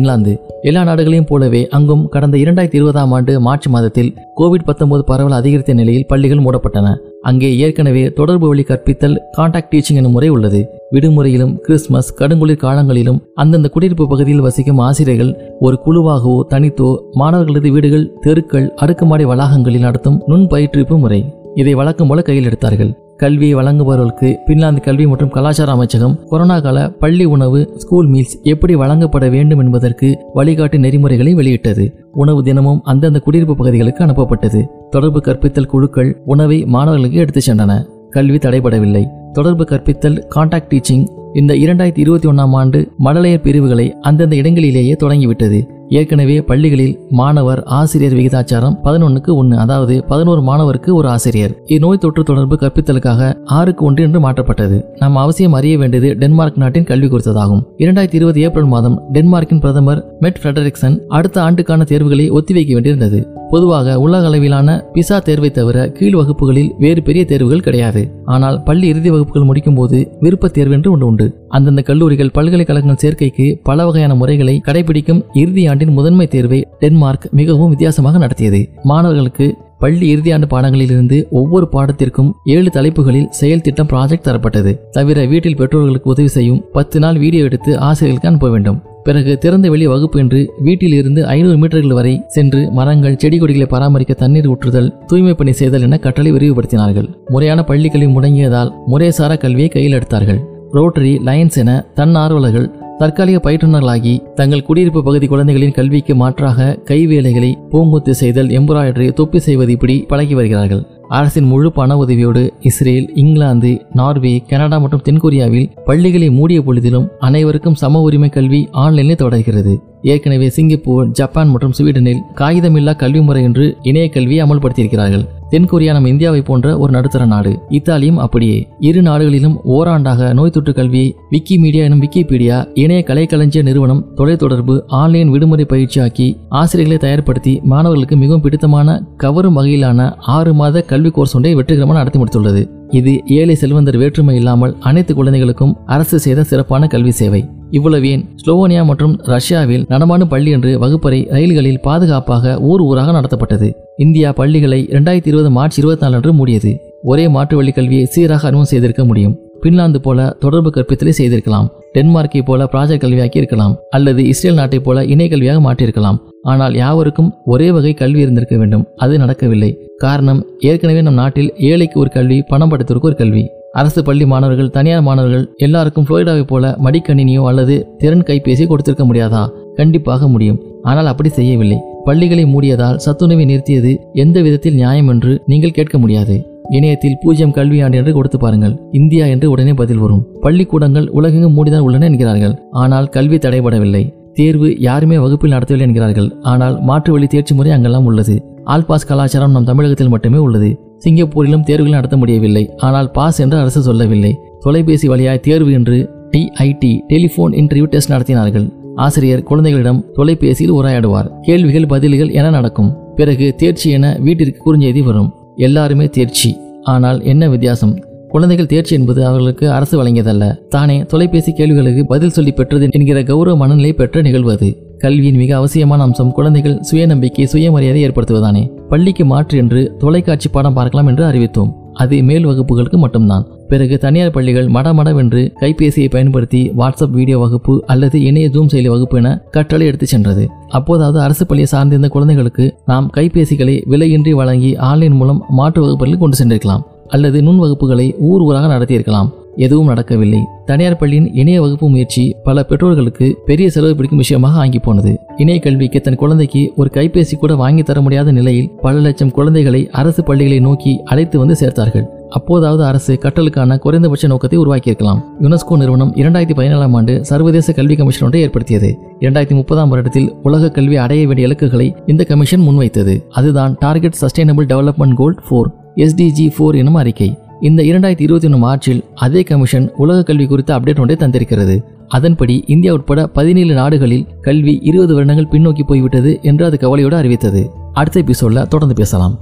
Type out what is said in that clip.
Finland. எல்லா நாடுகளையும் போலவே அங்கும் கடந்த இரண்டாயிரத்தி இருபதாம் ஆண்டு மார்ச் மாதத்தில் கோவிட் 19 பரவல் அதிகரித்த நிலையில் பள்ளிகள் மூடப்பட்டன. அங்கே ஏற்கனவே தொடர்பு வழி கற்பித்தல் கான்டாக்ட் டீச்சிங் எனும் முறை உள்ளது. விடுமுறையிலும் கிறிஸ்மஸ் கடுங்குளிர் காலங்களிலும் அந்தந்த குடியிருப்பு பகுதியில் வசிக்கும் ஆசிரியர்கள் ஒரு குழுவாகவோ தனித்தோ மாணவர்களது வீடுகள் தெருக்கள் அடுக்குமாடி வளாகங்களில் நடத்தும் நுண் பயிற்றுவிப்பு முறை. இதை வழக்கம் போல கையில் எடுத்தார்கள். கல்வியை வழங்குபவர்களுக்கு பின்லாந்து கல்வி மற்றும் கலாச்சார அமைச்சகம் கொரோனா கால பள்ளி உணவு ஸ்கூல் மீல்ஸ் எப்படி வழங்கப்பட வேண்டும் என்பதற்கு வழிகாட்டு நெறிமுறைகளை வெளியிட்டது. உணவு தினமும் அந்தந்த குடியிருப்பு பகுதிகளுக்கு அனுப்பப்பட்டது. தொடர்பு கற்பித்தல் குழுக்கள் உணவை மாணவர்களுக்கு எடுத்துச் சென்றன. கல்வி தடைபடவில்லை. தொடர்பு கற்பித்தல் கான்டாக்ட் டீச்சிங் இந்த இரண்டாயிரத்தி இருபத்தி ஒன்றாம் ஆண்டு மழலையர் பிரிவுகளை அந்தந்த இடங்களிலேயே தொடங்கிவிட்டது. ஏற்கனவே பள்ளிகளில் மாணவர் ஆசிரியர் விகிதாச்சாரம் பதினொன்னுக்கு ஒன்று அதாவது பதினோரு மாணவருக்கு ஒரு ஆசிரியர். இந்நோய் தொற்று தொடர்பு கற்பித்தலுக்காக ஆறுக்கு ஒன்று என்று மாற்றப்பட்டது. நாம் அவசியம் அறிய வேண்டியது டென்மார்க் நாட்டின் கல்வி குறித்ததாகும் இரண்டாயிரத்தி இருபது ஏப்ரல் மாதம் டென்மார்க்கின் பிரதமர் மெட் ஃபிரெடரிக்சன் அடுத்த ஆண்டுக்கான தேர்வுகளை ஒத்திவைக்க வேண்டியிருந்தது. பொதுவாக உலக அளவிலான பிசா தேர்வை தவிர கீழ் வகுப்புகளில் வேறு பெரிய தேர்வுகள் கிடையாது. ஆனால் பள்ளி இறுதி வகுப்புகள் முடிக்கும் போது விருப்பத் தேர்வு என்று ஒன்று உண்டு. அந்தந்த கல்லூரிகள் பல்கலைக்கழகங்கள் சேர்க்கைக்கு பல வகையான முறைகளை கடைபிடிக்கும் இறுதி ஆண்டின் முதன்மை தேர்வை டென்மார்க் மிகவும் வித்தியாசமாக நடத்தியது. மாணவர்களுக்கு பள்ளி இறுதியாண்டு பாடங்களிலிருந்து ஒவ்வொரு பாடத்திற்கும் ஏழு தலைப்புகளில் செயல் திட்டம் ப்ராஜெக்ட் தரப்பட்டது. தவிர வீட்டில் பெற்றோர்களுக்கு உதவி செய்யும் பத்து நாள் வீடியோ எடுத்து ஆசிரியர்களுக்கு அனுப்ப வேண்டும். பிறகு திறந்த வெளி வகுப்பு என்று வீட்டில் இருந்து ஐநூறு மீட்டர்கள் வரை சென்று மரங்கள் செடி கொடிகளை பராமரிக்க தண்ணீர் ஊற்றுதல் தூய்மை பணி செய்தல் என கட்டளை விரிவுபடுத்தினார்கள். முறையான பள்ளிகளை முடங்கியதால் முறைசாரா கல்வியை கையில் எடுத்தார்கள். ரோட்டரி லயன்ஸ் என தன்னார்வலர்கள் தற்காலிக பயிற்றுனர்களாகி தங்கள் குடியிருப்பு பகுதி குழந்தைகளின் கல்விக்கு மாற்றாக கைவேலைகளை பூங்குத்து செய்தல் எம்பராய்டரி தொப்பி செய்வது இப்படி பழகி வருகிறார்கள். அரசின் முழு பண உதவியோடு இஸ்ரேல் இங்கிலாந்து நார்வே கனடா மற்றும் தென்கொரியாவில் பள்ளிகளை மூடிய பொழுதிலும் அனைவருக்கும் சம உரிமை கல்வி ஆன்லைனில் தொடர்கிறது. ஏற்கனவே சிங்கப்பூர் ஜப்பான் மற்றும் ஸ்வீடனில் காகிதமில்லா கல்வி முறை என்று இணைய கல்வியை அமல்படுத்தியிருக்கிறார்கள். தென்கொரியா நம்ம இந்தியாவை போன்ற ஒரு நடுத்தர நாடு. இத்தாலியும் அப்படியே. இரு நாடுகளிலும் ஓராண்டாக நோய் தொற்று கல்வியை விக்கிமீடியா எனும் விக்கிபீடியா இணைய கலைக்களஞ்சிய நிறுவனம் தொலைத்தொடர்பு ஆன்லைன் விடுமுறை பயிற்சியாக்கி ஆசிரியர்களை தயார்படுத்தி மாணவர்களுக்கு மிகவும் பிடித்தமான கவரும் வகையிலான ஆறு மாத கல்வி கோர்ஸ் ஒன்றை வெற்றிகரமாக நடத்தி முடித்துள்ளது. இது ஏழை செல்வந்தர் வேற்றுமை இல்லாமல் அனைத்து குழந்தைகளுக்கும் அரசு செய்த சிறப்பான கல்வி சேவை. இவ்வளவு ஏன் ஸ்லோவோனியா மற்றும் ரஷ்யாவில் நடமாடும் பள்ளி என்று வகுப்பறை ரயில்களில் பாதுகாப்பாக ஊர் ஊராக நடத்தப்பட்டது. இந்தியா பள்ளிகளை இரண்டாயிரத்தி இருபது மார்ச் இருபத்தி நாலு அன்று மூடியது. ஒரே மாற்று வழி கல்வியை சீராக அறிமுகம் செய்திருக்க முடியும். பின்லாந்து போல தொடர்பு கற்பித்தலை செய்திருக்கலாம். டென்மார்க்கை போல ப்ராஜெக்ட் கல்வியாக்கி இருக்கலாம் அல்லது இஸ்ரேல் நாட்டைப் போல இணை கல்வியாக மாற்றியிருக்கலாம். ஆனால் யாவருக்கும் ஒரே வகை கல்வி இருந்திருக்க வேண்டும் அது நடக்கவில்லை. காரணம் ஏற்கனவே நம் நாட்டில் ஏழைக்கு ஒரு கல்வி பணம் படைத்தோருக்கு ஒரு கல்வி. அரசு பள்ளி மாணவர்கள் தனியார் மாணவர்கள் எல்லாருக்கும் புளோரிடாவை போல மடிக்கணினியோ அல்லது திறன் கைபேசியோ கொடுத்திருக்க முடியாதா? கண்டிப்பாக முடியும். ஆனால் அப்படி செய்யவில்லை. பள்ளிகளை மூடியதால் சத்துணவை நிறுத்தியது எந்த விதத்தில் நியாயம் என்று நீங்கள் கேட்க முடியாது. இணையத்தில் பூஜ்யம் கல்வியாண்டு என்று கொடுத்து பாருங்கள். இந்தியா என்று உடனே பதில் வரும். பள்ளிக்கூடங்கள் உலகெங்கும் மூடிதான் உள்ளன என்கிறார்கள். ஆனால் கல்வி தடைபடவில்லை. தேர்வு யாருமே வகுப்பில் நடத்தவில்லை என்கிறார்கள். ஆனால் மாற்று வழி தேர்ச்சி முறை அங்கெல்லாம் உள்ளது. ஆல் பாஸ் கலாச்சாரம் நம் தமிழகத்தில் மட்டுமே உள்ளது. சிங்கப்பூரிலும் தேர்வுகள் நடத்த முடியவில்லை. ஆனால் பாஸ் என்று அரசு சொல்லவில்லை. தொலைபேசி வழியாய் தேர்வு என்று டிஐடி டெலிபோன் இன்டர்வியூ டெஸ்ட் நடத்தினார்கள். ஆசிரியர் குழந்தைகளிடம் தொலைபேசியில் உரையாடுவார். கேள்விகள் பதில்கள் என நடக்கும். பிறகு தேர்ச்சி என வீட்டிற்கு குறுஞ்செய்தி வரும். எல்லாருமே தேர்ச்சி. ஆனால் என்ன வித்தியாசம்? குழந்தைகள் தேர்ச்சி என்பது அவர்களுக்கு அரசு வழங்கியதல்ல. தானே தொலைபேசி கேள்விகளுக்கு பதில் சொல்லி பெற்றது என்கிற கௌரவ மனநிலை பெற்ற நிகழ்வது கல்வியின் மிக அவசியமான அம்சம் குழந்தைகள் சுயநம்பிக்கை சுயமரியாதை ஏற்படுத்துவதானே. பள்ளிக்கு மாற்று என்று தொலைக்காட்சி பாடம் பார்க்கலாம் என்று அறிவித்தோம். அது மேல் வகுப்புகளுக்கு மட்டும்தான். பிறகு தனியார் பள்ளிகள் மடமடவென்று கைபேசியை பயன்படுத்தி வாட்ஸ்அப் வீடியோ வகுப்பு அல்லது இணைய ஜூம் செயலி வகுப்பு என கற்றலை எடுத்துச் சென்றது. அப்போதாவது அரசு பள்ளியை சார்ந்திருந்த குழந்தைகளுக்கு நாம் கைபேசிகளை விலையின்றி வழங்கி ஆன்லைன் மூலம் மாற்று வகுப்புகளில் கொண்டு சென்றிருக்கலாம். அல்லது நுண் வகுப்புகளை ஊர் ஊராக நடத்தியிருக்கலாம். எதுவும் நடக்கவில்லை. தனியார் பள்ளியின் இணைய வகுப்பு முயற்சி பல பெற்றோர்களுக்கு பெரிய செலவு பிடிக்கும் விஷயமாக ஆங்கி போனது. இணைய கல்விக்கு தன் குழந்தைக்கு ஒரு கைபேசி கூட வாங்கி தர முடியாத நிலையில் பல லட்சம் குழந்தைகளை அரசு பள்ளிகளை நோக்கி அழைத்து வந்து சேர்த்தார்கள். அப்போதாவது அரசு கற்றலுக்கான குறைந்தபட்ச நோக்கத்தை உருவாக்கியிருக்கலாம். யுனெஸ்கோ நிறுவனம் இரண்டாயிரத்தி பதினேழாம் ஆண்டு சர்வதேச கல்வி கமிஷன் ஒன்றை ஏற்படுத்தியது. இரண்டாயிரத்தி முப்பதாம் வருடத்தில் உலக கல்வி அடைய வேண்டிய இலக்குகளை இந்த கமிஷன் முன்வைத்தது. அதுதான் target sustainable development goal four SDG four எனும் அறிக்கை. இந்த இரண்டாயிரத்தி இருபத்தி ஒன்று மார்ச்சில் அதே கமிஷன் உலக கல்வி குறித்த அப்டேட் ஒன்றை தந்திருக்கிறது. அதன்படி இந்தியா உட்பட பதினேழு நாடுகளில் கல்வி இருபது வருடங்கள் பின்னோக்கி போய்விட்டது என்று அது கவலையோடு அறிவித்தது. அடுத்த எபிசோட்ல தொடர்ந்து பேசலாம்.